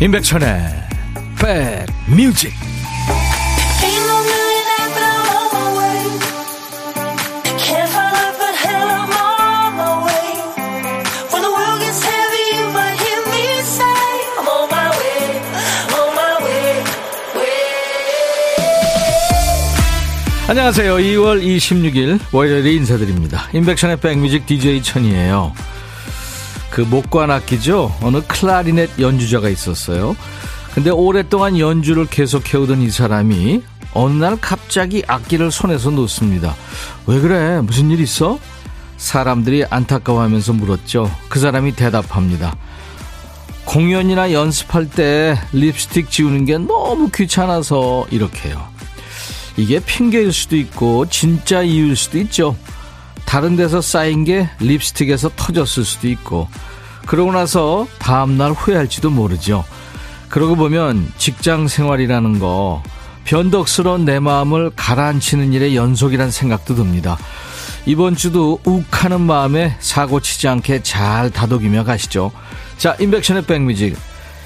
임백천의 백뮤직 안녕하세요. 2월 26일 월요일에 인사드립니다. 임백천의 백뮤직 DJ 천이에요. 그 목관 악기죠. 어느 클라리넷 연주자가 있었어요. 근데 오랫동안 연주를 계속 해오던 이 사람이 어느 날 갑자기 악기를 손에서 놓습니다. 왜 그래? 무슨 일 있어? 사람들이 안타까워하면서 물었죠. 그 사람이 대답합니다. 공연이나 연습할 때 립스틱 지우는 게 너무 귀찮아서 이렇게요. 이게 핑계일 수도 있고 진짜 이유일 수도 있죠. 다른 데서 쌓인 게 립스틱에서 터졌을 수도 있고 그러고 나서 다음날 후회할지도 모르죠. 그러고 보면 직장 생활이라는 거 변덕스러운 내 마음을 가라앉히는 일의 연속이란 생각도 듭니다. 이번 주도 욱하는 마음에 사고 치지 않게 잘 다독이며 가시죠. 자, 인백션의 백뮤직.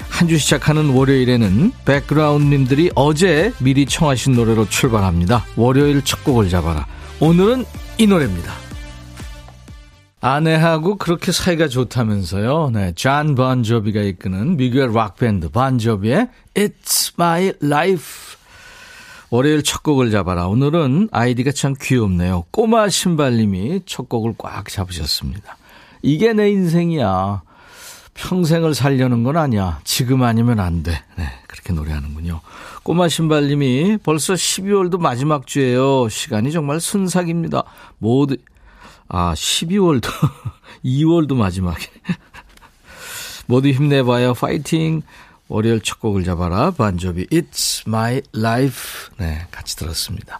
한 주 시작하는 월요일에는 백그라운드님들이 어제 미리 청하신 노래로 출발합니다. 월요일 첫 곡을 잡아라. 오늘은 이 노래입니다. 아내하고 그렇게 사이가 좋다면서요. 네, 존 본조비가 이끄는 미국의 락밴드 본조비의 It's My Life. 월요일 첫 곡을 잡아라. 오늘은 아이디가 참 귀엽네요. 꼬마 신발님이 첫 곡을 꽉 잡으셨습니다. 이게 내 인생이야. 평생을 살려는 건 아니야. 지금 아니면 안 돼. 네, 그렇게 노래하는군요. 꼬마 신발님이 벌써 12월도 마지막 주예요. 시간이 정말 순삭입니다. 모두 아, 12월도, 2월도 마지막에. 모두 힘내봐요. 파이팅. 월요일 첫 곡을 잡아라. 본조비 It's My Life. 네, 같이 들었습니다.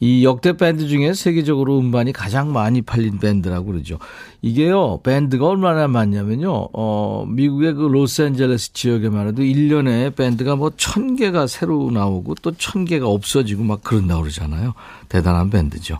이 역대 밴드 중에 세계적으로 음반이 가장 많이 팔린 밴드라고 그러죠. 이게요, 밴드가 얼마나 많냐면요, 어, 미국의 그 로스앤젤레스 지역에만 해도 1년에 밴드가 뭐 1000개가 새로 나오고 또 1000개가 없어지고 막 그런다고 그러잖아요. 대단한 밴드죠.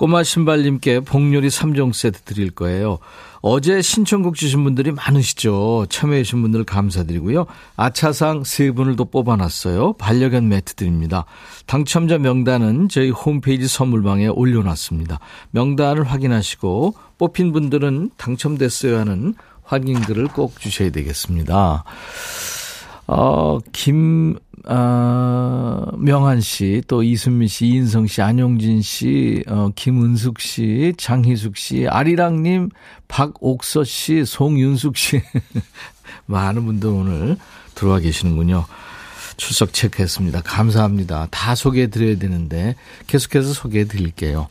꼬마 신발님께 복요리 3종 세트 드릴 거예요. 어제 신청곡 주신 분들이 많으시죠. 참여해 주신 분들 감사드리고요. 아차상 세 분을 또 뽑아놨어요. 반려견 매트 드립니다. 당첨자 명단은 저희 홈페이지 선물방에 올려놨습니다. 명단을 확인하시고 뽑힌 분들은 당첨됐어요 하는 확인글을 꼭 주셔야 되겠습니다. 어, 김, 아, 명한 씨, 또 이순미 씨, 이인성 씨, 안용진 씨, 어, 김은숙 씨, 장희숙 씨, 아리랑님, 박옥서 씨, 송윤숙 씨. 많은 분들 오늘 들어와 계시는군요. 출석 체크했습니다. 감사합니다. 다 소개해 드려야 되는데 계속해서 소개해 드릴게요.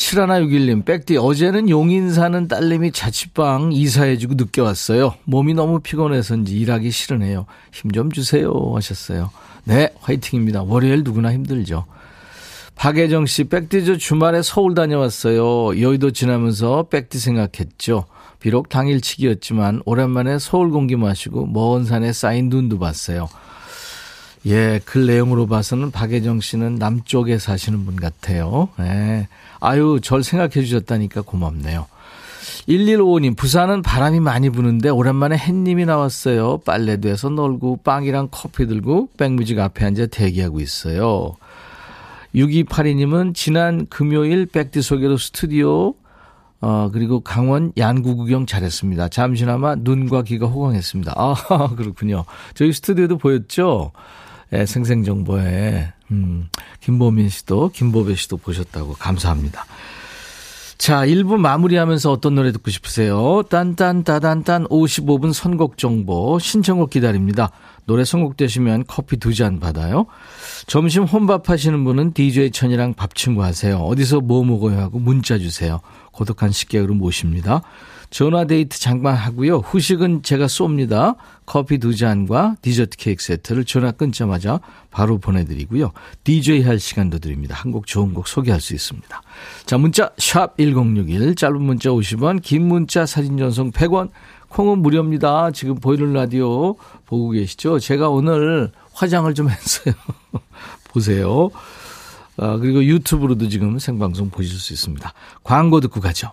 7161님, 백디, 어제는 용인 사는 딸내미 자취방 이사해주고 늦게 왔어요. 몸이 너무 피곤해서인지 일하기 싫으네요. 힘 좀 주세요. 하셨어요. 네, 화이팅입니다. 월요일 누구나 힘들죠. 박혜정 씨, 백디 저 주말에 서울 다녀왔어요. 여의도 지나면서 백디 생각했죠. 비록 당일치기였지만 오랜만에 서울 공기 마시고 먼 산에 쌓인 눈도 봤어요. 예, 글 내용으로 봐서는 박혜정 씨는 남쪽에 사시는 분 같아요. 예. 아유, 절 생각해 주셨다니까 고맙네요. 1155님, 부산은 바람이 많이 부는데 오랜만에 햇님이 나왔어요. 빨래도 해서 놀고 빵이랑 커피 들고 백뮤직 앞에 앉아 대기하고 있어요. 6282님은 지난 금요일 백디 소개로 스튜디오 어, 그리고 강원 양구 구경 잘했습니다. 잠시나마 눈과 귀가 호강했습니다. 아, 그렇군요. 저희 스튜디오도 보였죠? 예, 생생정보에, 음, 김보민 씨도, 김보배 씨도 보셨다고 감사합니다. 자, 1부 마무리하면서 어떤 노래 듣고 싶으세요? 딴딴따단딴 55분 선곡 정보 신청곡 기다립니다. 노래 선곡되시면 커피 두 잔 받아요. 점심 혼밥 하시는 분은 DJ 천이랑 밥 친구 하세요. 어디서 뭐 먹어야 하고 문자 주세요. 고독한 식객으로 모십니다. 전화 데이트 장만 하고요. 후식은 제가 쏩니다. 커피 두 잔과 디저트 케이크 세트를 전화 끊자마자 바로 보내드리고요. DJ 할 시간도 드립니다. 한 곡 좋은 곡 소개할 수 있습니다. 자, 문자 샵 1061, 짧은 문자 50원, 긴 문자 사진 전송 100원, 콩은 무료입니다. 지금 보이는 라디오 보고 계시죠? 제가 오늘 화장을 좀 했어요. 보세요. 아, 그리고 유튜브로도 지금 생방송 보실 수 있습니다. 광고 듣고 가죠.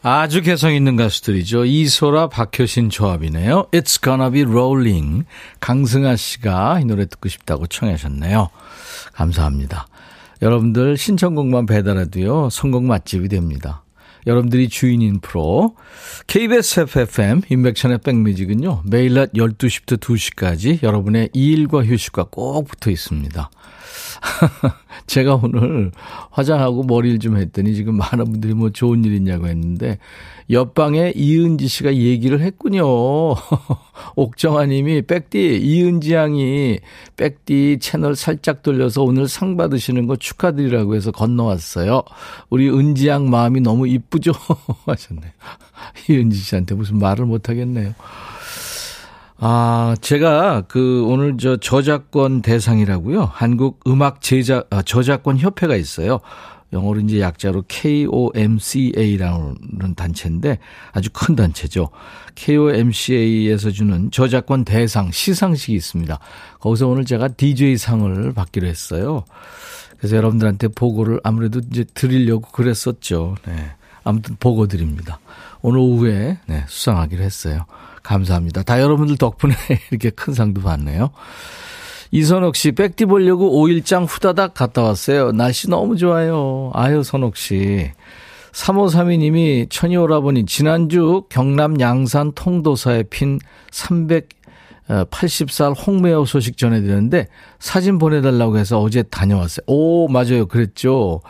아주 개성 있는 가수들이죠. 이소라, 박효신 조합이네요. It's gonna be rolling. 강승아 씨가 이 노래 듣고 싶다고 청하셨네요. 감사합니다. 여러분들 신청곡만 배달해도요, 성공 맛집이 됩니다. 여러분들이 주인인 프로 KBS FFM 인백천의 백뮤직은요. 매일 낮 12시부터 2시까지 여러분의 일과 휴식과 꼭 붙어 있습니다. 제가 오늘 화장하고 머리를 좀 했더니 지금 많은 분들이 뭐 좋은 일 있냐고 했는데 옆방에 이은지 씨가 얘기를 했군요. 옥정아 님이 백디 이은지 양이 백디 채널 살짝 돌려서 오늘 상 받으시는 거 축하드리라고 해서 건너왔어요. 우리 은지 양 마음이 너무 이쁘죠? 하셨네요. 이은지 씨한테 무슨 말을 못 하겠네요. 아, 제가 그 오늘 저 저작권 대상이라고요. 한국 음악 제작 아, 저작권 협회가 있어요. 영어로 이제 약자로 KOMCA라는 단체인데 아주 큰 단체죠. KOMCA에서 주는 저작권 대상 시상식이 있습니다. 거기서 오늘 제가 DJ 상을 받기로 했어요. 그래서 여러분들한테 보고를 아무래도 이제 드리려고 그랬었죠. 네. 아무튼 보고 드립니다. 오늘 오후에 네, 수상하기로 했어요. 감사합니다. 다 여러분들 덕분에 이렇게 큰 상도 받네요. 이선옥 씨, 백디 보려고 5일장 후다닥 갔다 왔어요. 날씨 너무 좋아요. 아유, 선옥 씨. 3532님이 천이오라버니 지난주 경남 양산 통도사에 핀 380살 홍매화 소식 전해드렸는데 사진 보내달라고 해서 어제 다녀왔어요. 오, 맞아요. 그랬죠.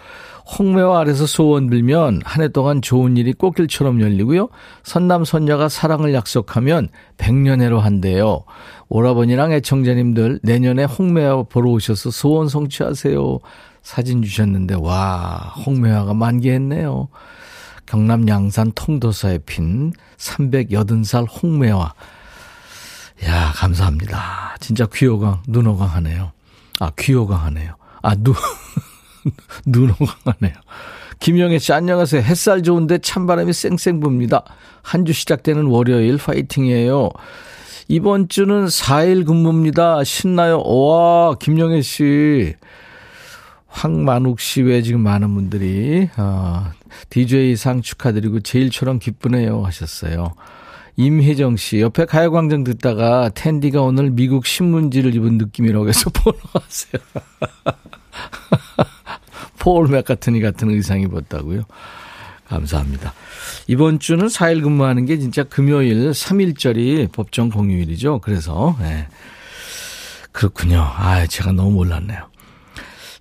홍매화 아래서 소원 빌면 한 해 동안 좋은 일이 꽃길처럼 열리고요. 선남 선녀가 사랑을 약속하면 백년해로 한대요. 오라버니랑 애청자님들 내년에 홍매화 보러 오셔서 소원 성취하세요. 사진 주셨는데 와 홍매화가 만개했네요. 경남 양산 통도사에 핀 380살 홍매화. 야 감사합니다. 진짜 귀호강 눈호강 하네요. 아 귀호강 하네요. 아 눈. 눈호강하네요. 김영애 씨, 안녕하세요. 햇살 좋은데 찬바람이 쌩쌩 붑니다. 한 주 시작되는 월요일 파이팅이에요. 이번 주는 4일 근무입니다. 신나요. 와, 김영애 씨. 황만욱 씨 외에 지금 많은 분들이, 어, DJ상 축하드리고 제일처럼 기쁘네요 하셨어요. 임혜정 씨, 옆에 가요광장 듣다가 텐디가 오늘 미국 신문지를 입은 느낌이라고 해서 보러 왔어요. 폴 맥카트니 같은 의상 입었다고요. 감사합니다. 이번 주는 4일 근무하는 게 진짜 금요일 3일짜리 법정 공휴일이죠. 그래서, 네. 그렇군요. 아, 제가 너무 몰랐네요.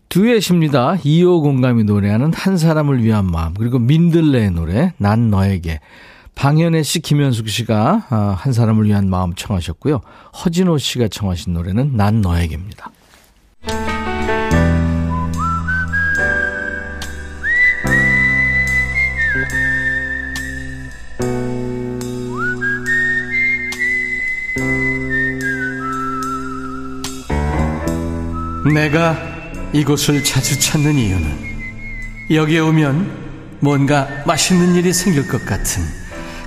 두엣입니다. 2호 공감이 노래하는 한 사람을 위한 마음. 그리고 민들레의 노래, 난 너에게. 방현애 씨, 김현숙 씨가 아, 한 사람을 위한 마음 청하셨고요. 허진호 씨가 청하신 노래는 난 너에게입니다. 내가 이곳을 자주 찾는 이유는 여기에 오면 뭔가 맛있는 일이 생길 것 같은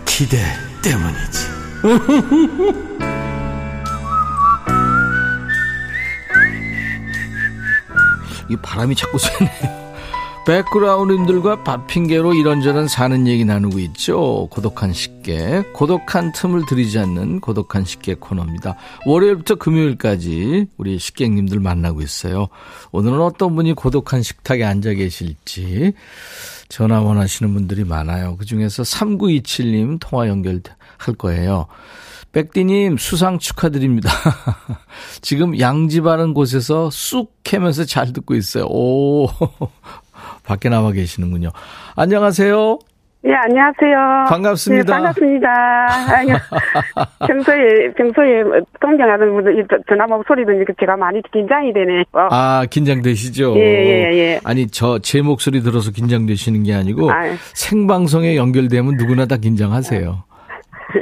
기대 때문이지. 이 바람이 자꾸 쐬네. 백그라운드님들과 밥 핑계로 이런저런 사는 얘기 나누고 있죠. 고독한 식객. 고독한 틈을 들이지 않는 고독한 식객 코너입니다. 월요일부터 금요일까지 우리 식객님들 만나고 있어요. 오늘은 어떤 분이 고독한 식탁에 앉아 계실지 전화 원하시는 분들이 많아요. 그 중에서 3927님 통화 연결할 거예요. 백디님 수상 축하드립니다. 지금 양지 바른 곳에서 쑥 캐면서 잘 듣고 있어요. 오, 밖에 나와 계시는군요. 안녕하세요. 예, 안녕하세요. 반갑습니다. 네, 반갑습니다. 아니, 평소에, 평소에 동경하는 분들, 전화 목소리 들으니까 제가 많이 긴장이 되네요. 아, 긴장되시죠? 예, 예, 예. 아니, 저, 제 목소리 들어서 긴장되시는 게 아니고, 아유. 생방송에 연결되면 누구나 다 긴장하세요.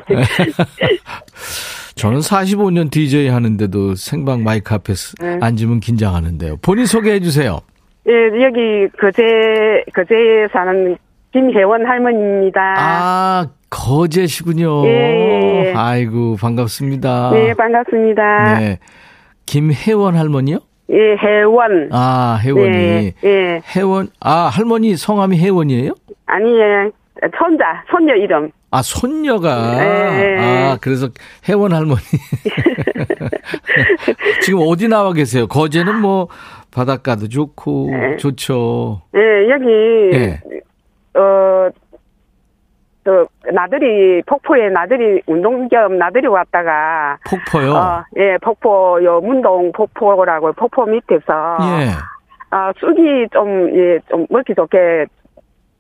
저는 45년 DJ 하는데도 생방 마이크 앞에 서 네. 앉으면 긴장하는데요. 본인 소개해 주세요. 예, 여기 거제, 거제에 사는 김혜원 할머니입니다. 아, 거제시군요. 예, 예, 예. 아이고, 반갑습니다. 네, 반갑습니다. 네. 김혜원 할머니요? 예, 혜원. 아, 혜원이. 예, 예. 혜원, 아, 할머니 성함이 혜원이에요? 아니, 예, 손자, 손녀 이름. 아, 손녀가. 예. 아, 그래서 혜원 할머니. 지금 어디 나와 계세요? 거제는 뭐, 바닷가도 좋고, 좋죠. 예, 여기, 예. 어, 저, 나들이, 폭포에 나들이, 운동 겸 나들이 왔다가, 폭포요? 어, 예, 폭포, 요, 문동 폭포라고, 폭포 밑에서, 예. 아, 쑥이 좀, 예, 좀 먹기 좋게,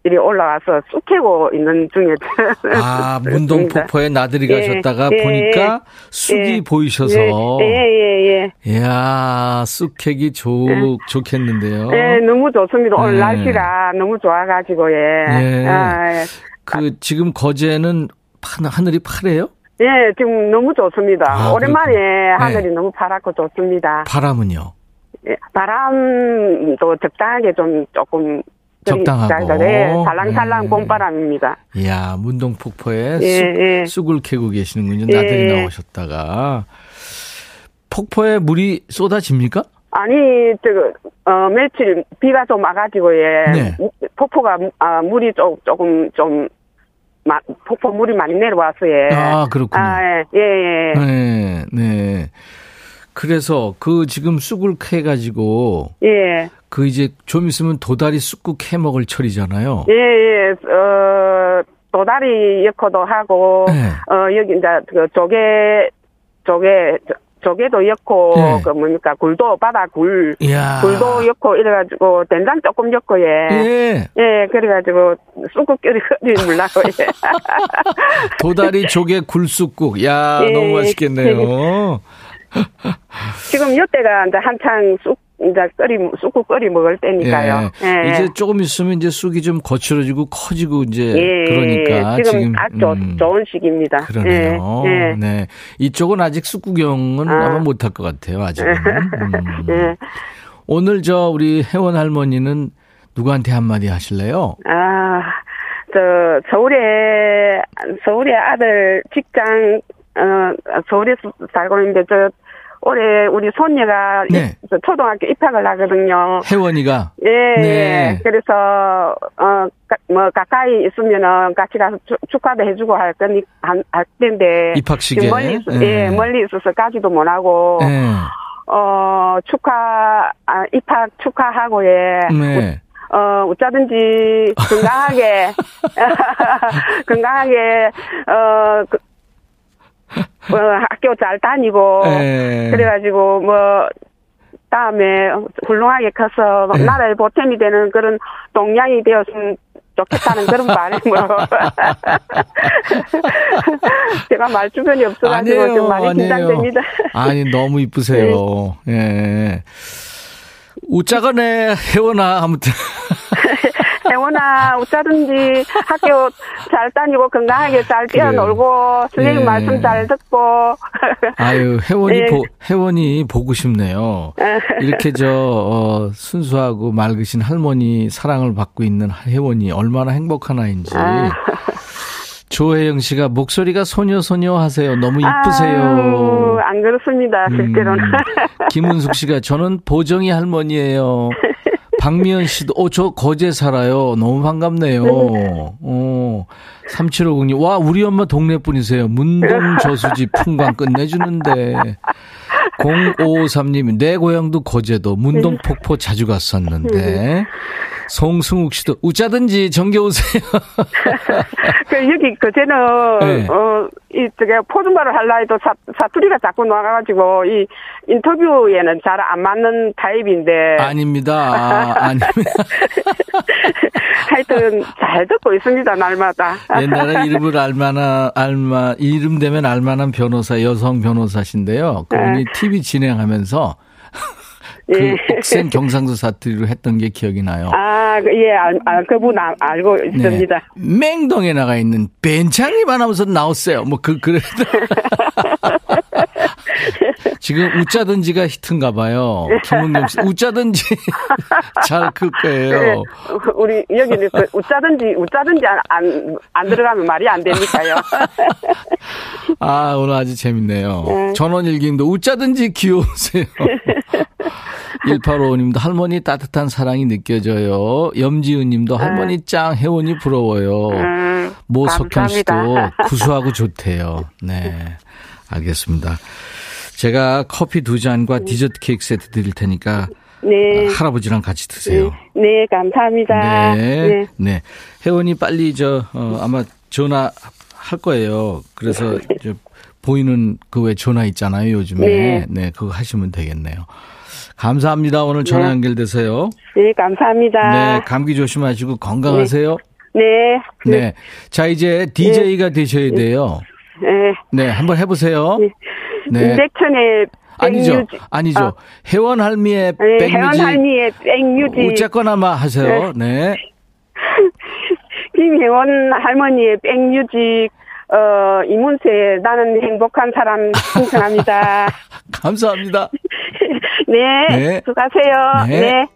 이리 올라와서 쑥 캐고 있는 중에. 아, 문동 폭포에 나들이 예, 가셨다가 예, 보니까 쑥이 예. 보이셔서. 예, 예, 예. 이야, 쑥 캐기 좋, 좋겠는데요. 예, 너무 좋습니다. 오늘 예. 날씨가 너무 좋아가지고, 예. 예. 아, 예. 그, 지금 거제는 하- 하늘이 파래요? 예, 지금 너무 좋습니다. 아, 오랜만에 그렇군요. 하늘이 네. 너무 파랗고 좋습니다. 바람은요? 예, 바람도 적당하게 좀 조금 적당하고. 네, 살랑살랑 예. 봄바람입니다. 이야, 문동 폭포에 예, 쑥, 예. 쑥을 캐고 계시는군요. 예. 나들이 나오셨다가. 폭포에 물이 쏟아집니까? 아니, 저, 어, 며칠 비가 좀 와가지고, 예. 네. 폭포가, 아, 물이 조, 조금, 좀, 마, 폭포 물이 많이 내려왔어요. 예. 아, 그렇군요. 아, 예, 예, 예. 네, 네. 그래서 그 지금 쑥을 캐 가지고 예. 그 이제 좀 있으면 도다리 쑥국 캐 먹을 철이잖아요. 예, 예, 어, 도다리 엮어도 하고, 네. 어, 여기 이제 그 조개, 조개, 조- 조개도 엮고, 네. 그 뭡니까, 굴도, 바다 굴, 이야. 굴도 엮고 이래가지고, 된장 조금 엮고, 예. 예. 예, 그래가지고, 쑥국 끓이, 끓이 물라고, 예. 도다리 조개 굴쑥국. 야, 예. 너무 맛있겠네요. 지금 이때가 이제 한창 쑥, 이제 끓이, 쑥국 끓이 먹을 때니까요. 예. 이제 조금 있으면 이제 쑥이 좀 거칠어지고 커지고 이제 예, 그러니까 지금, 지금 아주 음, 좋은 시기입니다. 그러네요. 예, 예. 네. 이쪽은 아직 쑥구경은 아. 아. 마 못할 것 같아요. 아직은. 음. 예. 오늘 저 우리 혜원 할머니는 누구한테 한마디 하실래요? 아, 저, 서울에, 서울에 아들 직장, 어, 서울에 살고 있는데, 저, 올해 우리 손녀가 네. 초등학교 입학을 하거든요. 혜원이가 예, 네. 예. 그래서, 어, 가, 뭐, 가까이 있으면은 같이 가서 축- 축하도 해주고 할 거니, 한- 할 텐데. 입학식에. 멀리, 있, 예. 예, 멀리 있어서 가지도 못하고. 네. 어, 축하, 아, 입학 축하하고, 예. 네. 어, 어쩌든지 건강하게, 건강하게, 어, 그, 어, 학교 잘 다니고, 네. 그래가지고, 뭐, 다음에 훌륭하게 커서 네. 나라의 보탬이 되는 그런 동양이 되었으면 좋겠다는 그런 바람으로. 제가 말 주변이 없어가지고 아니에요, 좀 많이 아니에요. 긴장됩니다. 아니 너무 이쁘세요. 예. 웃자가 네 혜원아 아무튼 혜원아, 어쩌든지 학교 잘 다니고 건강하게 잘 뛰어놀고 선생님 예. 말씀 잘 듣고 아유 혜원이 예. 보 혜원이 보고 싶네요. 이렇게 저 어, 순수하고 맑으신 할머니 사랑을 받고 있는 혜원이 얼마나 행복한 아이인지. 아. 조혜영 씨가 목소리가 소녀 소녀 하세요. 너무 이쁘세요. 아유, 안 그렇습니다, 실제로는. 음, 김은숙 씨가 저는 보정이 할머니예요. 박미연 씨도 어 저 거제 살아요. 너무 반갑네요. 어. 3750님 와 우리 엄마 동네 분이세요. 문동 저수지 풍광 끝내주는데. 0553님 내 고향도 거제도 문동 폭포 자주 갔었는데. 송승욱 씨도 웃자든지 정겨우세요. 그 여기 그제는 네. 어이 저게 포준말을 할라 해도 사, 사투리가 자꾸 나와가지고 이 인터뷰에는 잘 안 맞는 타입인데. 아닙니다. 아, 아닙니다. 하여튼 잘 듣고 있습니다 날마다. 옛날에 이름을 알만한 알마 이름 되면 알만한 변호사 여성 변호사신데요. 그분이 네. TV 진행하면서 그 예. 억센 경상도 사투리로 했던 게 기억이 나요. 아, 그, 예, 아, 아 그분 아, 알고 있습니다. 네. 맹동에 나가 있는 벤창이만 하면서 나왔어요. 뭐, 그, 그래. 지금 웃자든지가 히트인가 봐요. 김은경 씨, 웃자든지 잘 클 거예요. 네, 우리 여기는 그 웃자든지, 웃자든지 안, 안, 안 들어가면 말이 안 되니까요. 아, 오늘 아주 재밌네요. 네. 전원일기님도 웃자든지 귀여우세요. 1855님도 할머니 따뜻한 사랑이 느껴져요. 염지은 님도 아. 할머니 짱, 혜원이 부러워요. 음, 모석현 씨도 구수하고 좋대요. 네. 알겠습니다. 제가 커피 두 잔과 디저트 케이크 세트 드릴 테니까 네. 할아버지랑 같이 드세요. 네, 네 감사합니다. 네. 네. 네. 혜원이 빨리 저, 어, 아마 전화 할 거예요. 그래서 저 보이는 그 왜 전화 있잖아요, 요즘에. 네. 네, 그거 하시면 되겠네요. 감사합니다. 오늘 전화 네. 연결되세요. 네, 감사합니다. 네, 감기 조심하시고 건강하세요. 네. 네. 네. 자, 이제 DJ가 되셔야 돼요. 네. 네, 한번 해보세요. 네. 임백천의 아니죠. 아니죠. 어. 혜원 할미의 네, 백뮤직. 혜원 할미의 백뮤직. 어쨌거나 마 하세요. 네. 네. 김혜원 할머니의 백뮤직 어, 이문세, 나는 행복한 사람 신청합니다. 감사합니다. 네, 네. 수고하세요. 네. 네.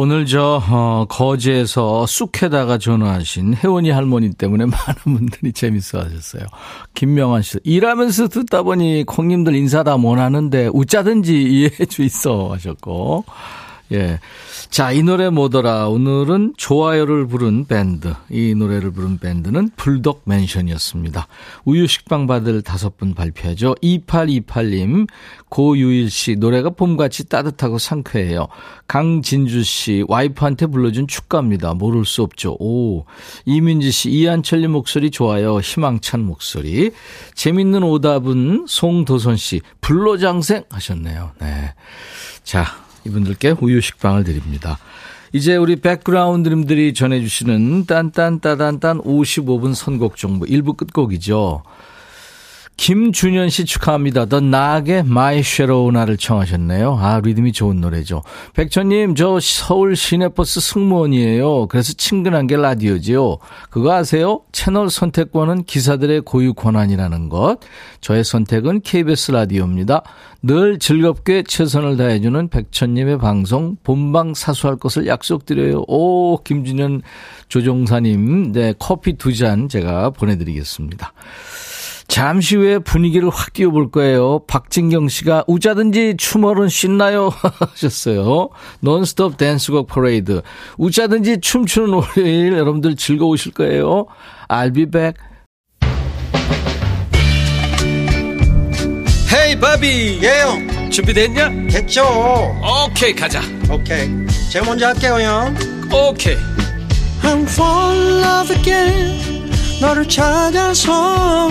오늘 저, 어, 거제에서 쑥해다가 전화하신 혜원이 할머니 때문에 많은 분들이 재밌어 하셨어요. 김명환 씨, 일하면서 듣다 보니 콩님들 인사 다 못하는데 웃자든지 이해해 주 있어 하셨고, 예. 자, 이 노래 뭐더라? 오늘은 좋아요를 부른 밴드. 이 노래를 부른 밴드는 불독 맨션이었습니다. 우유 식빵 받을 다섯 분 발표하죠. 2828님, 고유일 씨, 노래가 봄같이 따뜻하고 상쾌해요. 강진주 씨, 와이프한테 불러준 축가입니다. 모를 수 없죠. 오. 이민지 씨, 이한철님 목소리 좋아요. 희망찬 목소리. 재밌는 오답은 송도선 씨, 불로장생 하셨네요. 네. 자, 이분들께 우유 식빵을 드립니다. 이제 우리 백그라운드님들이 전해주시는 딴딴따단딴 55분 선곡 정보 1부 끝곡이죠. 김준현 씨 축하합니다. The Knack의 My Sharona를 청하셨네요. 아, 리듬이 좋은 노래죠. 백천님, 저 서울 시내버스 승무원이에요. 그래서 친근한 게 라디오지요. 그거 아세요? 채널 선택권은 기사들의 고유 권한이라는 것. 저의 선택은 KBS 라디오입니다. 늘 즐겁게 최선을 다해주는 백천님의 방송 본방 사수할 것을 약속드려요. 오, 김준현 조종사님, 네, 커피 두 잔 제가 보내드리겠습니다. 잠시 후에 분위기를 확 띄워볼 거예요. 박진경 씨가 우자든지 춤얼은 신나요 하셨어요. 논스톱 댄스곡 퍼레이드. 우자든지 춤추는 월요일 여러분들 즐거우실 거예요. I'll be back. 헤이 바비 예영 준비됐냐? 됐죠 오케이 가자 오케이 제가 먼저 할게요 형 오케이 I'm fall in love again 너를 찾아서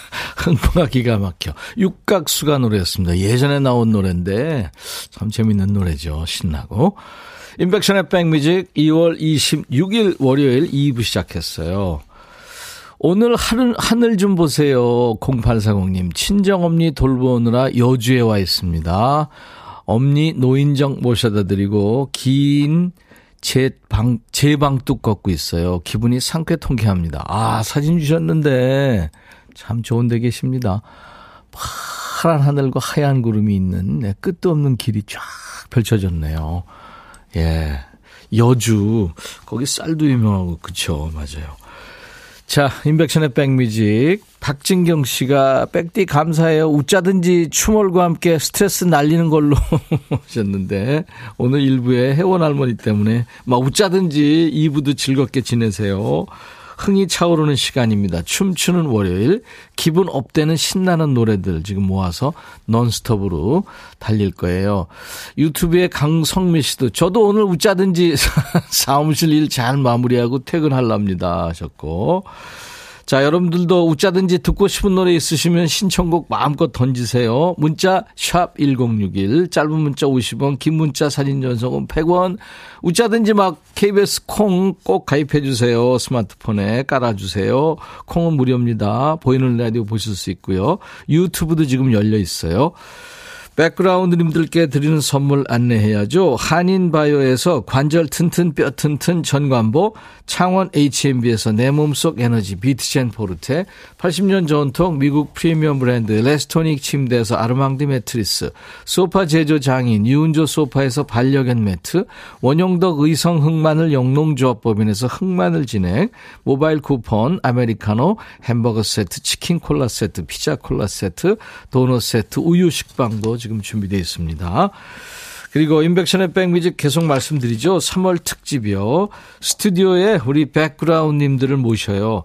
흥부가 기가 막혀. 육각수가 노래였습니다. 예전에 나온 노래인데 참 재밌는 노래죠. 신나고. 인백션의 백뮤직 2월 26일 월요일 2부 시작했어요. 오늘 하늘, 하늘 좀 보세요. 0840님. 친정엄니 돌보느라 여주에 와 있습니다. 엄니 노인정 모셔다 드리고 긴 제 방, 제 방뚝 걷고 있어요. 기분이 상쾌 통쾌합니다. 아, 사진 주셨는데 참 좋은 데 계십니다. 파란 하늘과 하얀 구름이 있는 네, 끝도 없는 길이 쫙 펼쳐졌네요. 예. 여주 거기 쌀도 유명하고 그쵸 맞아요. 자, 인백션의 백뮤직. 박진경 씨가 백디 감사해요. 웃자든지 추몰과 함께 스트레스 날리는 걸로 하셨는데 오늘 일부에 회원 할머니 때문에 막 웃자든지 2부도 즐겁게 지내세요. 흥이 차오르는 시간입니다. 춤추는 월요일, 기분 업되는 신나는 노래들 지금 모아서 넌스톱으로 달릴 거예요. 유튜브에 강성미 씨도 저도 오늘 웃자든지 사무실 일 잘 마무리하고 퇴근할랍니다 하셨고 자, 여러분들도 웃자든지 듣고 싶은 노래 있으시면 신청곡 마음껏 던지세요. 문자 샵 1061, 짧은 문자 50원, 긴 문자 사진 전송은 100원. 웃자든지 막 KBS 콩 꼭 가입해 주세요. 스마트폰에 깔아 주세요. 콩은 무료입니다. 보이는 라디오 보실 수 있고요. 유튜브도 지금 열려 있어요. 백그라운드님들께 드리는 선물 안내해야죠. 한인바이오에서 관절 튼튼 뼈 튼튼 전관보, 창원 H&B에서 내 몸속 에너지 비트젠 포르테, 80년 전통 미국 프리미엄 브랜드 레스토닉 침대에서 아르망디 매트리스, 소파 제조 장인 유운조 소파에서 반려견 매트, 원용덕 의성 흑마늘 영농조합법인에서 흑마늘 진행, 모바일 쿠폰, 아메리카노, 햄버거 세트, 치킨 콜라 세트, 피자 콜라 세트, 도넛 세트, 우유 식빵도 지금 준비되어 있습니다. 그리고 인백션의 백뮤직 계속 말씀드리죠. 3월 특집이요. 스튜디오에 우리 백그라운드님들을 모셔요.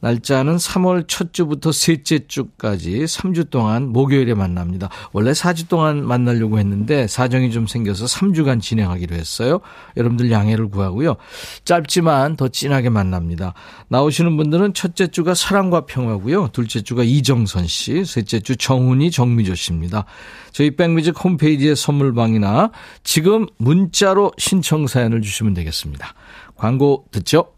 날짜는 3월 첫 주부터 셋째 주까지 3주 동안 목요일에 만납니다. 원래 4주 동안 만나려고 했는데 사정이 좀 생겨서 3주간 진행하기로 했어요. 여러분들 양해를 구하고요. 짧지만 더 진하게 만납니다. 나오시는 분들은 첫째 주가 사랑과 평화고요. 둘째 주가 이정선 씨, 셋째 주 정훈이 정미조 씨입니다. 저희 백뮤직 홈페이지에 선물방이나 지금 문자로 신청 사연을 주시면 되겠습니다. 광고 듣죠?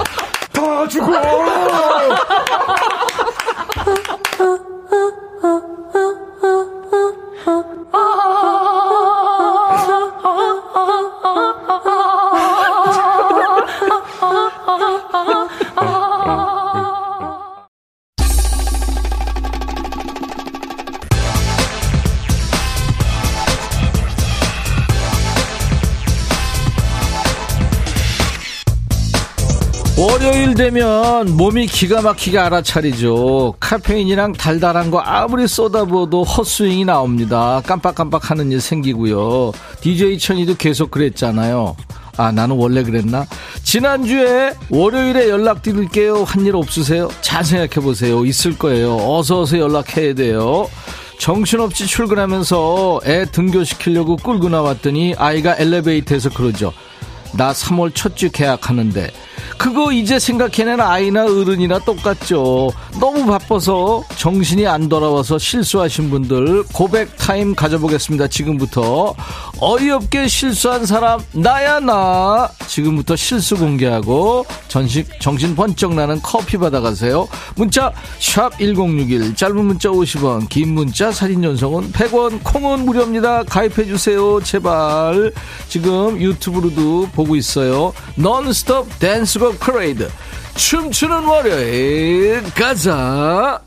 되면 몸이 기가 막히게 알아차리죠. 카페인이랑 달달한 거 아무리 쏟아부어도 헛스윙이 나옵니다. 깜빡깜빡 하는 일 생기고요. DJ 천이도 계속 그랬잖아요. 아, 나는 원래 그랬나? 지난주에 월요일에 연락드릴게요. 한 일 없으세요? 잘 생각해보세요. 있을 거예요. 어서어서 연락해야 돼요. 정신없이 출근하면서 애 등교시키려고 끌고 나왔더니 아이가 엘리베이터에서 그러죠. 나 3월 첫 주 계약하는데 그거 이제 생각해낸 아이나 어른이나 똑같죠. 너무 바빠서 정신이 안 돌아와서 실수하신 분들 고백 타임 가져보겠습니다. 지금부터 어이없게 실수한 사람 나야 나. 지금부터 실수 공개하고 전식 정신 번쩍 나는 커피 받아가세요. 문자 샵 #1061 짧은 문자 50원, 긴 문자 사진 전송은 100원, 콩은 무료입니다. 가입해 주세요. 제발. 지금 유튜브로도 보고 있어요. 논스톱 댄스곡 퍼레이드 춤추는 월요일 가자.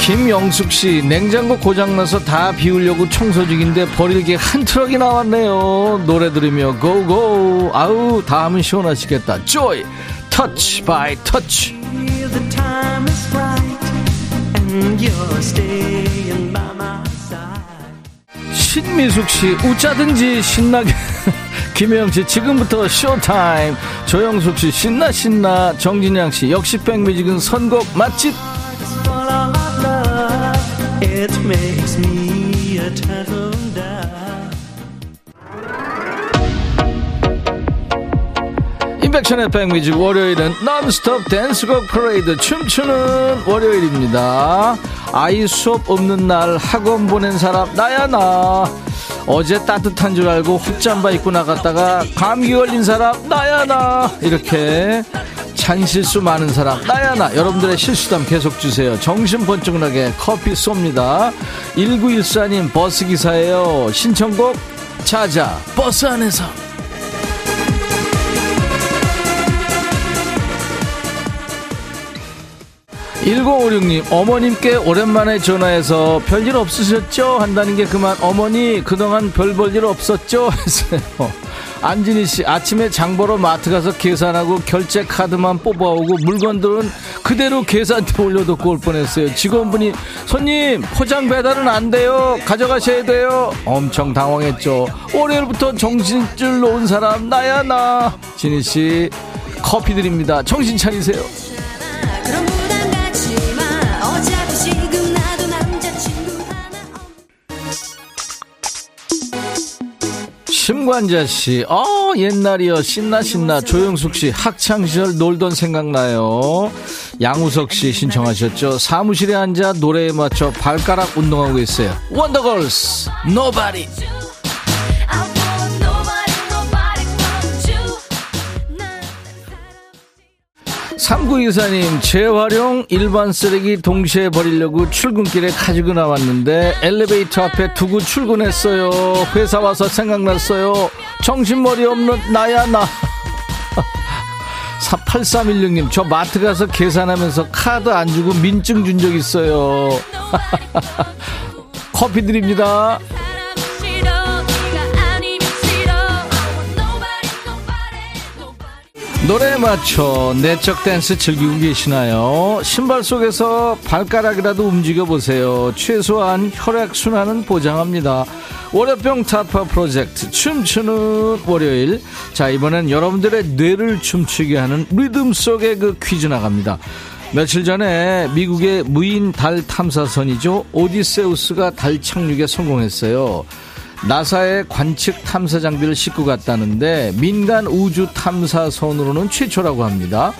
김영숙 씨, 냉장고 고장나서 다 비우려고 청소 중인데 버릴 게 한 트럭이 나왔네요. 노래 들으며 go go. 아우, 마음은 시원하시겠다. Joy, Touch by Touch. 신미숙 씨, 웃자든지 신나게. 김혜영 씨, 지금부터 showtime. 조영숙 씨, 신나, 신나. 정진양 씨, 역시 백뮤직은 선곡 맛집. 임백천의 백뮤직 월요일은 논스톱 댄스곡 퍼레이드 춤추는 월요일입니다. 아이 수업 없는 날 학원 보낸 사람 나야 나. 어제 따뜻한 줄 알고 헛잠바 입고 나갔다가 감기 걸린 사람 나야 나. 이렇게 잔실수 많은 사람 나야 나. 여러분들의 실수담 계속 주세요. 정신 번쩍 나게 커피 쏩니다. 1914님 버스기사예요. 신청곡 찾아 버스 안에서 1056님, 어머님께 오랜만에 전화해서 별일 없으셨죠? 한다는 게 그만, 어머니, 그동안 별 볼 일 없었죠? 했어요. 안진희 씨, 아침에 장 보러 마트 가서 계산하고 결제 카드만 뽑아오고 물건들은 그대로 계산대 올려놓고 올 뻔했어요. 직원분이, 손님, 포장 배달은 안 돼요. 가져가셔야 돼요. 엄청 당황했죠. 월요일부터 정신줄 놓은 사람, 나야, 나. 진희 씨, 커피 드립니다. 정신 차리세요. 심관자 씨, 어 옛날이요 신나 신나 조영숙 씨 학창 시절 놀던 생각나요. 양우석 씨 신청하셨죠. 사무실에 앉아 노래에 맞춰 발가락 운동하고 있어요. 원더걸스, 노 3924님, 재활용 일반 쓰레기 동시에 버리려고 출근길에 가지고 나왔는데 엘리베이터 앞에 두고 출근했어요. 회사 와서 생각났어요. 정신머리 없는 나야, 나. 8316님, 저 마트 가서 계산하면서 카드 안 주고 민증 준 적 있어요. 커피 드립니다. 노래에 맞춰 내적 댄스 즐기고 계시나요? 신발 속에서 발가락이라도 움직여 보세요. 최소한 혈액순환은 보장합니다. 월요병 타파 프로젝트 춤추는 월요일. 자, 이번엔 여러분들의 뇌를 춤추게 하는 리듬 속의 그 퀴즈 나갑니다. 며칠 전에 미국의 무인 달 탐사선이죠. 오디세우스가 달 착륙에 성공했어요. 나사의 관측 탐사 장비를 싣고 갔다는데 민간 우주 탐사선으로는 최초라고 합니다.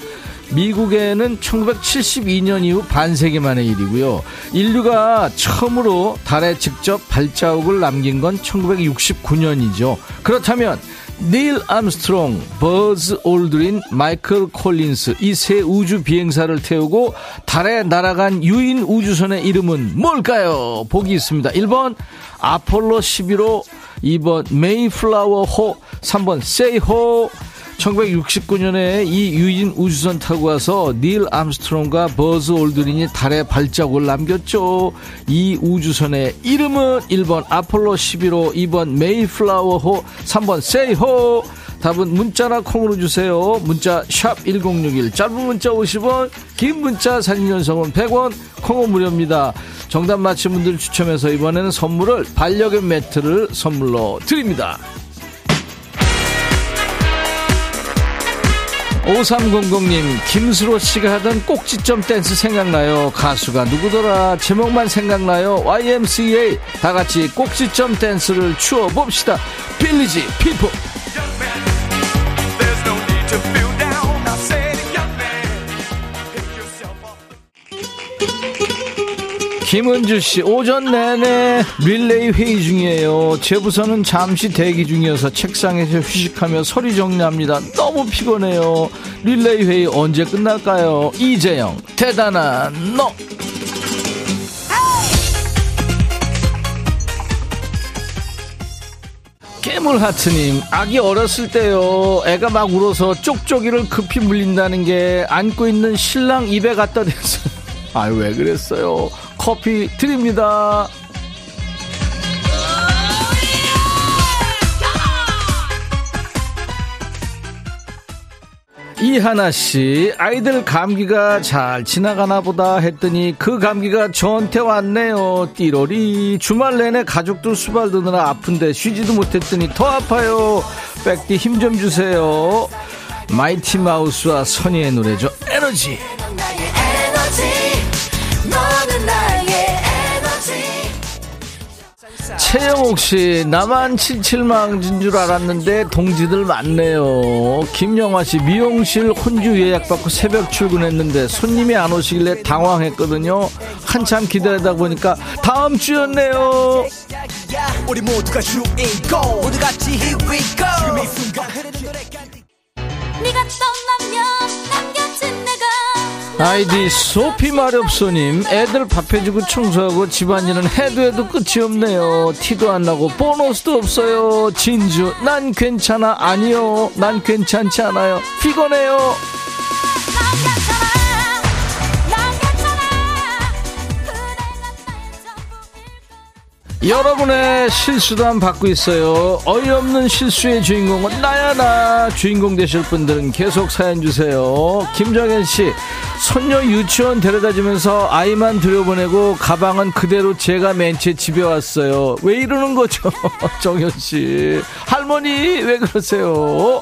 미국에는 1972년 이후 반세기 만의 일이고요. 인류가 처음으로 달에 직접 발자국을 남긴 건 1969년이죠. 그렇다면 닐 암스트롱, 버즈 올드린, 마이클 콜린스 이 세 우주 비행사를 태우고 달에 날아간 유인 우주선의 이름은 뭘까요? 보기 있습니다. 1번 아폴로 11호, 2번 메이플라워 호, 3번 세이호 1969년에 이 유인 우주선 타고 와서 닐 암스트롱과 버즈 올드린이 달에 발자국을 남겼죠. 이 우주선의 이름은 1번 아폴로 11호, 2번 메이플라워호, 3번 세이호. 답은 문자나 콩으로 주세요. 문자 1061, 짧은 문자 50원, 긴 문자 사진 연속은 100원, 콩은 무료입니다. 정답 맞힌 분들 추첨해서 이번에는 선물을 반려견 매트를 선물로 드립니다. 5300님, 김수로 씨가 하던 꼭지점 댄스 생각나요? 가수가 누구더라? 제목만 생각나요? YMCA. 다 같이 꼭지점 댄스를 추어봅시다. Village People. 김은주 씨, 오전 내내 릴레이 회의 중이에요. 제 부서는 잠시 대기 중이어서 책상에서 휴식하며 서류 정리합니다. 너무 피곤해요. 릴레이 회의 언제 끝날까요? 이재영, 대단한 너! 깨물하트님, 아기 어렸을 때요, 애가 막 울어서 쪽쪽이를 급히 물린다는 게 안고 있는 신랑 입에 갖다 댔어요. 아유, 왜 그랬어요? 커피 드립니다. 이하나 씨, 아이들 감기가 잘 지나가나 보다 했더니 그 감기가 저한테 왔네요. 띠로리. 주말 내내 가족들 수발 드느라 아픈데 쉬지도 못했더니 더 아파요. 백디 힘 좀 주세요. 마이티 마우스와 선희의 노래죠. 에너지. 최영옥 씨, 나만 칠칠망진 줄 알았는데 동지들 많네요. 김영화 씨, 미용실 혼주 예약받고 새벽 출근했는데 손님이 안 오시길래 당황했거든요. 한참 기다리다 보니까 다음 주였네요. 우리 모두가 주인공, 모두 같이 here we go. 네가 떠나면 아이디 소피 마렵소님 애들 밥 해주고 청소하고 집안일은 해도 해도 끝이 없네요. 티도 안 나고 보너스도 없어요. 진주 난 괜찮아 아니요. 난 괜찮지 않아요. 피곤해요 여러분의 실수도 받고 있어요. 어이없는 실수의 주인공은 나야 나. 주인공 되실 분들은 계속 사연 주세요. 김정현 씨, 손녀 유치원 데려다 주면서 아이만 들여보내고 가방은 그대로 제가 맨 채 집에 왔어요. 왜 이러는 거죠? 정현 씨. 할머니, 왜 그러세요?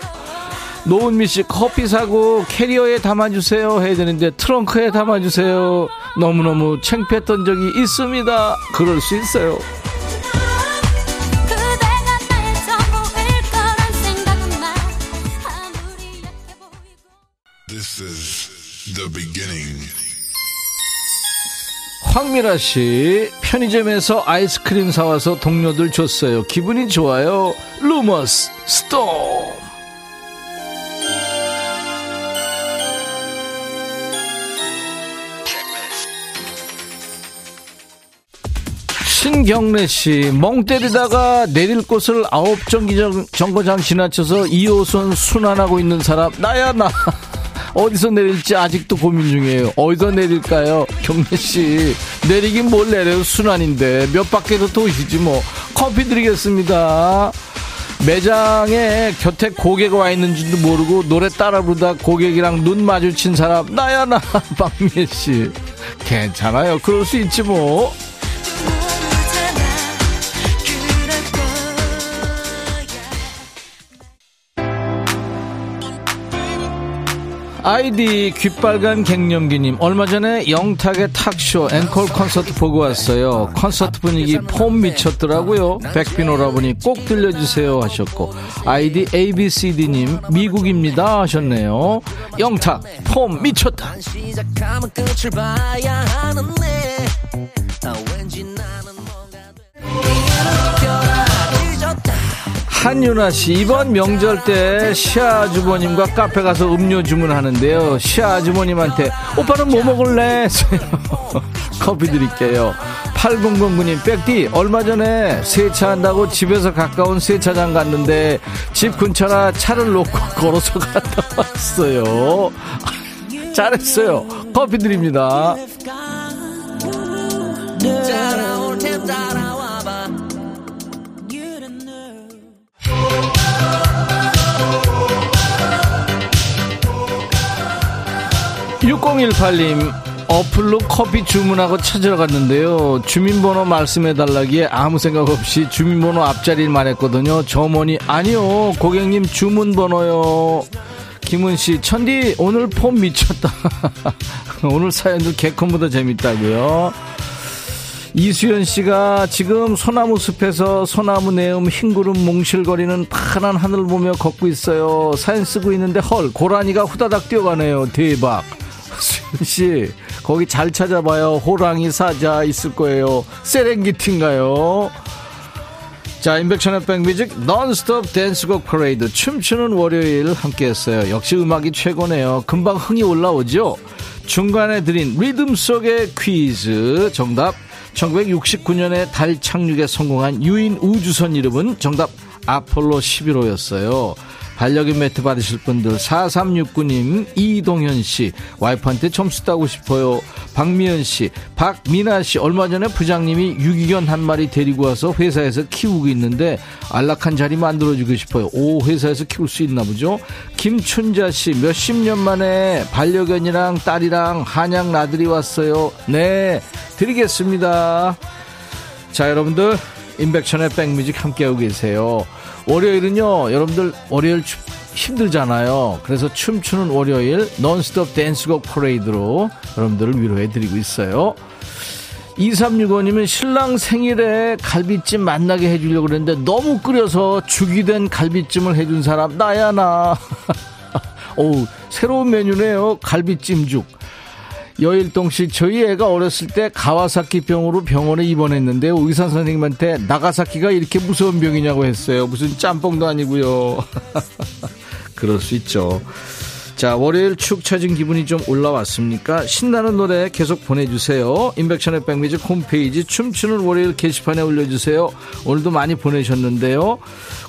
노은미 씨 커피 사고 캐리어에 담아주세요 해야 되는데 트렁크에 담아주세요. 너무너무 창피했던 적이 있습니다. 그럴 수 있어요. 황미라 씨, 편의점에서 아이스크림 사와서 동료들 줬어요. 기분이 좋아요. 루머스, 스톰. 신경래 씨, 멍 때리다가 내릴 곳을 아홉 정거장 지나쳐서 2호선 순환하고 있는 사람, 나야, 나. 어디서 내릴지 아직도 고민 중이에요. 어디서 내릴까요? 경래 씨. 내리긴 뭘 내려요? 순환인데. 몇 바퀴도 도시지 뭐. 커피 드리겠습니다. 매장에 곁에 고객 와 있는 줄도 모르고 노래 따라 부르다 고객이랑 눈 마주친 사람 나야 나 박미애 씨 괜찮아요 그럴 수 있지 뭐 아이디 귓빨간 갱년기님 얼마 전에 영탁의 탁쇼 앵콜 콘서트 보고 왔어요. 콘서트 분위기 폼 미쳤더라고요. 백빈 오라버니 꼭 들려주세요 하셨고 아이디 ABCD님 미국입니다 하셨네요. 영탁 폼 미쳤다 한윤아 씨, 이번 명절 때 시아 주버님과 카페 가서 음료 주문하는데요. 시아 주버님한테 오빠는 뭐 먹을래? 커피 드릴게요. 8009님, 백디, 얼마 전에 세차한다고 집에서 가까운 세차장 갔는데 집 근처라 차를 놓고 걸어서 갔다 왔어요. 잘했어요. 커피 드립니다. 6018님 어플로 커피 주문하고 찾으러 갔는데요 주민번호 말씀해달라기에 아무 생각 없이 주민번호 앞자리를 말했거든요 점원이 아니요 고객님 주문번호요 김은씨 천디 오늘 폼 미쳤다 오늘 사연도 개콘보다 재밌다고요 이수연 씨가 지금 소나무 숲에서 소나무 내음 흰구름 몽실거리는 파란 하늘 보며 걷고 있어요. 사연 쓰고 있는데 헐 고라니가 후다닥 뛰어가네요. 대박. 씨 거기 잘 찾아봐요. 호랑이 사자 있을 거예요. 세렝기티인가요? 자, 임백천의 백뮤직 논스톱 댄스곡 퍼레이드 춤추는 월요일 함께 했어요. 역시 음악이 최고네요. 금방 흥이 올라오죠? 중간에 드린 리듬 속의 퀴즈 정답 1969년에 달 착륙에 성공한 유인 우주선 이름은 정답 아폴로 11호였어요. 반려견 매트 받으실 분들 4369님 이동현씨 와이프한테 점수 따고 싶어요. 박미연씨 박민아씨 얼마 전에 부장님이 유기견 한 마리 데리고 와서 회사에서 키우고 있는데 안락한 자리 만들어주고 싶어요. 오 회사에서 키울 수 있나 보죠? 김춘자씨 몇십 년 만에 반려견이랑 딸이랑 한양 나들이 왔어요. 네 드리겠습니다. 자 여러분들 인백천의 백뮤직 함께하고 계세요 월요일은요, 여러분들 월요일 힘들잖아요. 그래서 춤추는 월요일 논스톱 댄스곡 퍼레이드로 여러분들을 위로해드리고 있어요. 2365님은 신랑 생일에 갈비찜 만나게 해주려고 그랬는데 너무 끓여서 죽이 된 갈비찜을 해준 사람 나야 나. 오 새로운 메뉴네요. 갈비찜 죽. 여일동 씨, 저희 애가 어렸을 때 가와사키 병으로 병원에 입원했는데 의사 선생님한테 나가사키가 이렇게 무서운 병이냐고 했어요. 무슨 짬뽕도 아니고요. 그럴 수 있죠. 자, 월요일 축 처진 기분이 좀 올라왔습니까? 신나는 노래 계속 보내주세요. 인백션의 백미지 홈페이지 춤추는 월요일 게시판에 올려주세요. 오늘도 많이 보내셨는데요.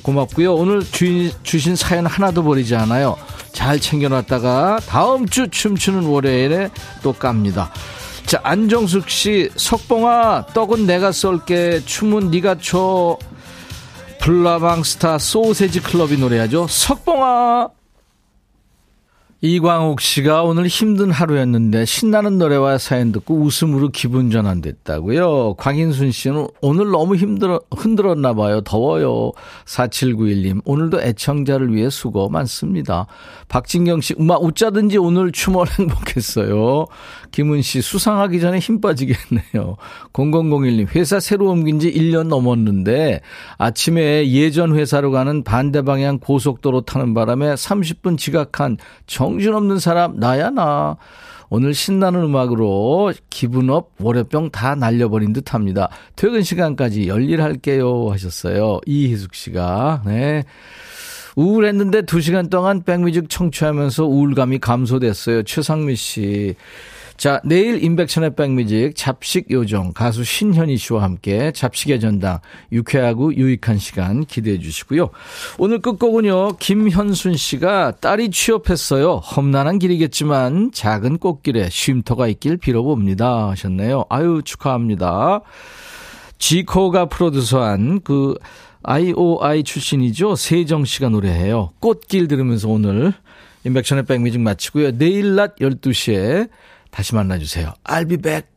고맙고요. 오늘 주인, 주신 사연 하나도 버리지 않아요. 잘 챙겨놨다가 다음 주 춤추는 월요일에 또 깝니다. 자, 안정숙 씨, 석봉아, 떡은 내가 쏠게, 춤은 네가 춰. 블라방스타 소세지 클럽이 노래하죠. 석봉아! 이광옥 씨가 오늘 힘든 하루였는데 신나는 노래와 사연 듣고 웃음으로 기분 전환됐다고요. 광인순 씨는 오늘 너무 힘들어 흔들었나 봐요. 더워요. 4791님 오늘도 애청자를 위해 수고 많습니다. 박진경 씨 음악 웃자든지 오늘 춤을 행복했어요. 김은 씨 수상하기 전에 힘 빠지겠네요. 0001님 회사 새로 옮긴 지 1년 넘었는데 아침에 예전 회사로 가는 반대 방향 고속도로 타는 바람에 30분 지각한 정신없는 사람 나야 나. 오늘 신나는 음악으로 기분업 월요병 다 날려버린 듯 합니다. 퇴근 시간까지 열일할게요 하셨어요. 이희숙 씨가. 네. 우울했는데 2시간 동안 백뮤직 청취하면서 우울감이 감소됐어요. 최상미 씨. 자, 내일 인백천의 백뮤직 잡식 요정 가수 신현희 씨와 함께 잡식의 전당 유쾌하고 유익한 시간 기대해 주시고요. 오늘 끝곡은요. 김현순 씨가 딸이 취업했어요. 험난한 길이겠지만 작은 꽃길에 쉼터가 있길 빌어봅니다 하셨네요. 아유 축하합니다. 지코가 프로듀서한 그 IOI 출신이죠. 세정 씨가 노래해요. 꽃길 들으면서 오늘 인백천의 백뮤직 마치고요. 내일 낮 12시에 다시 만나주세요. I'll be back.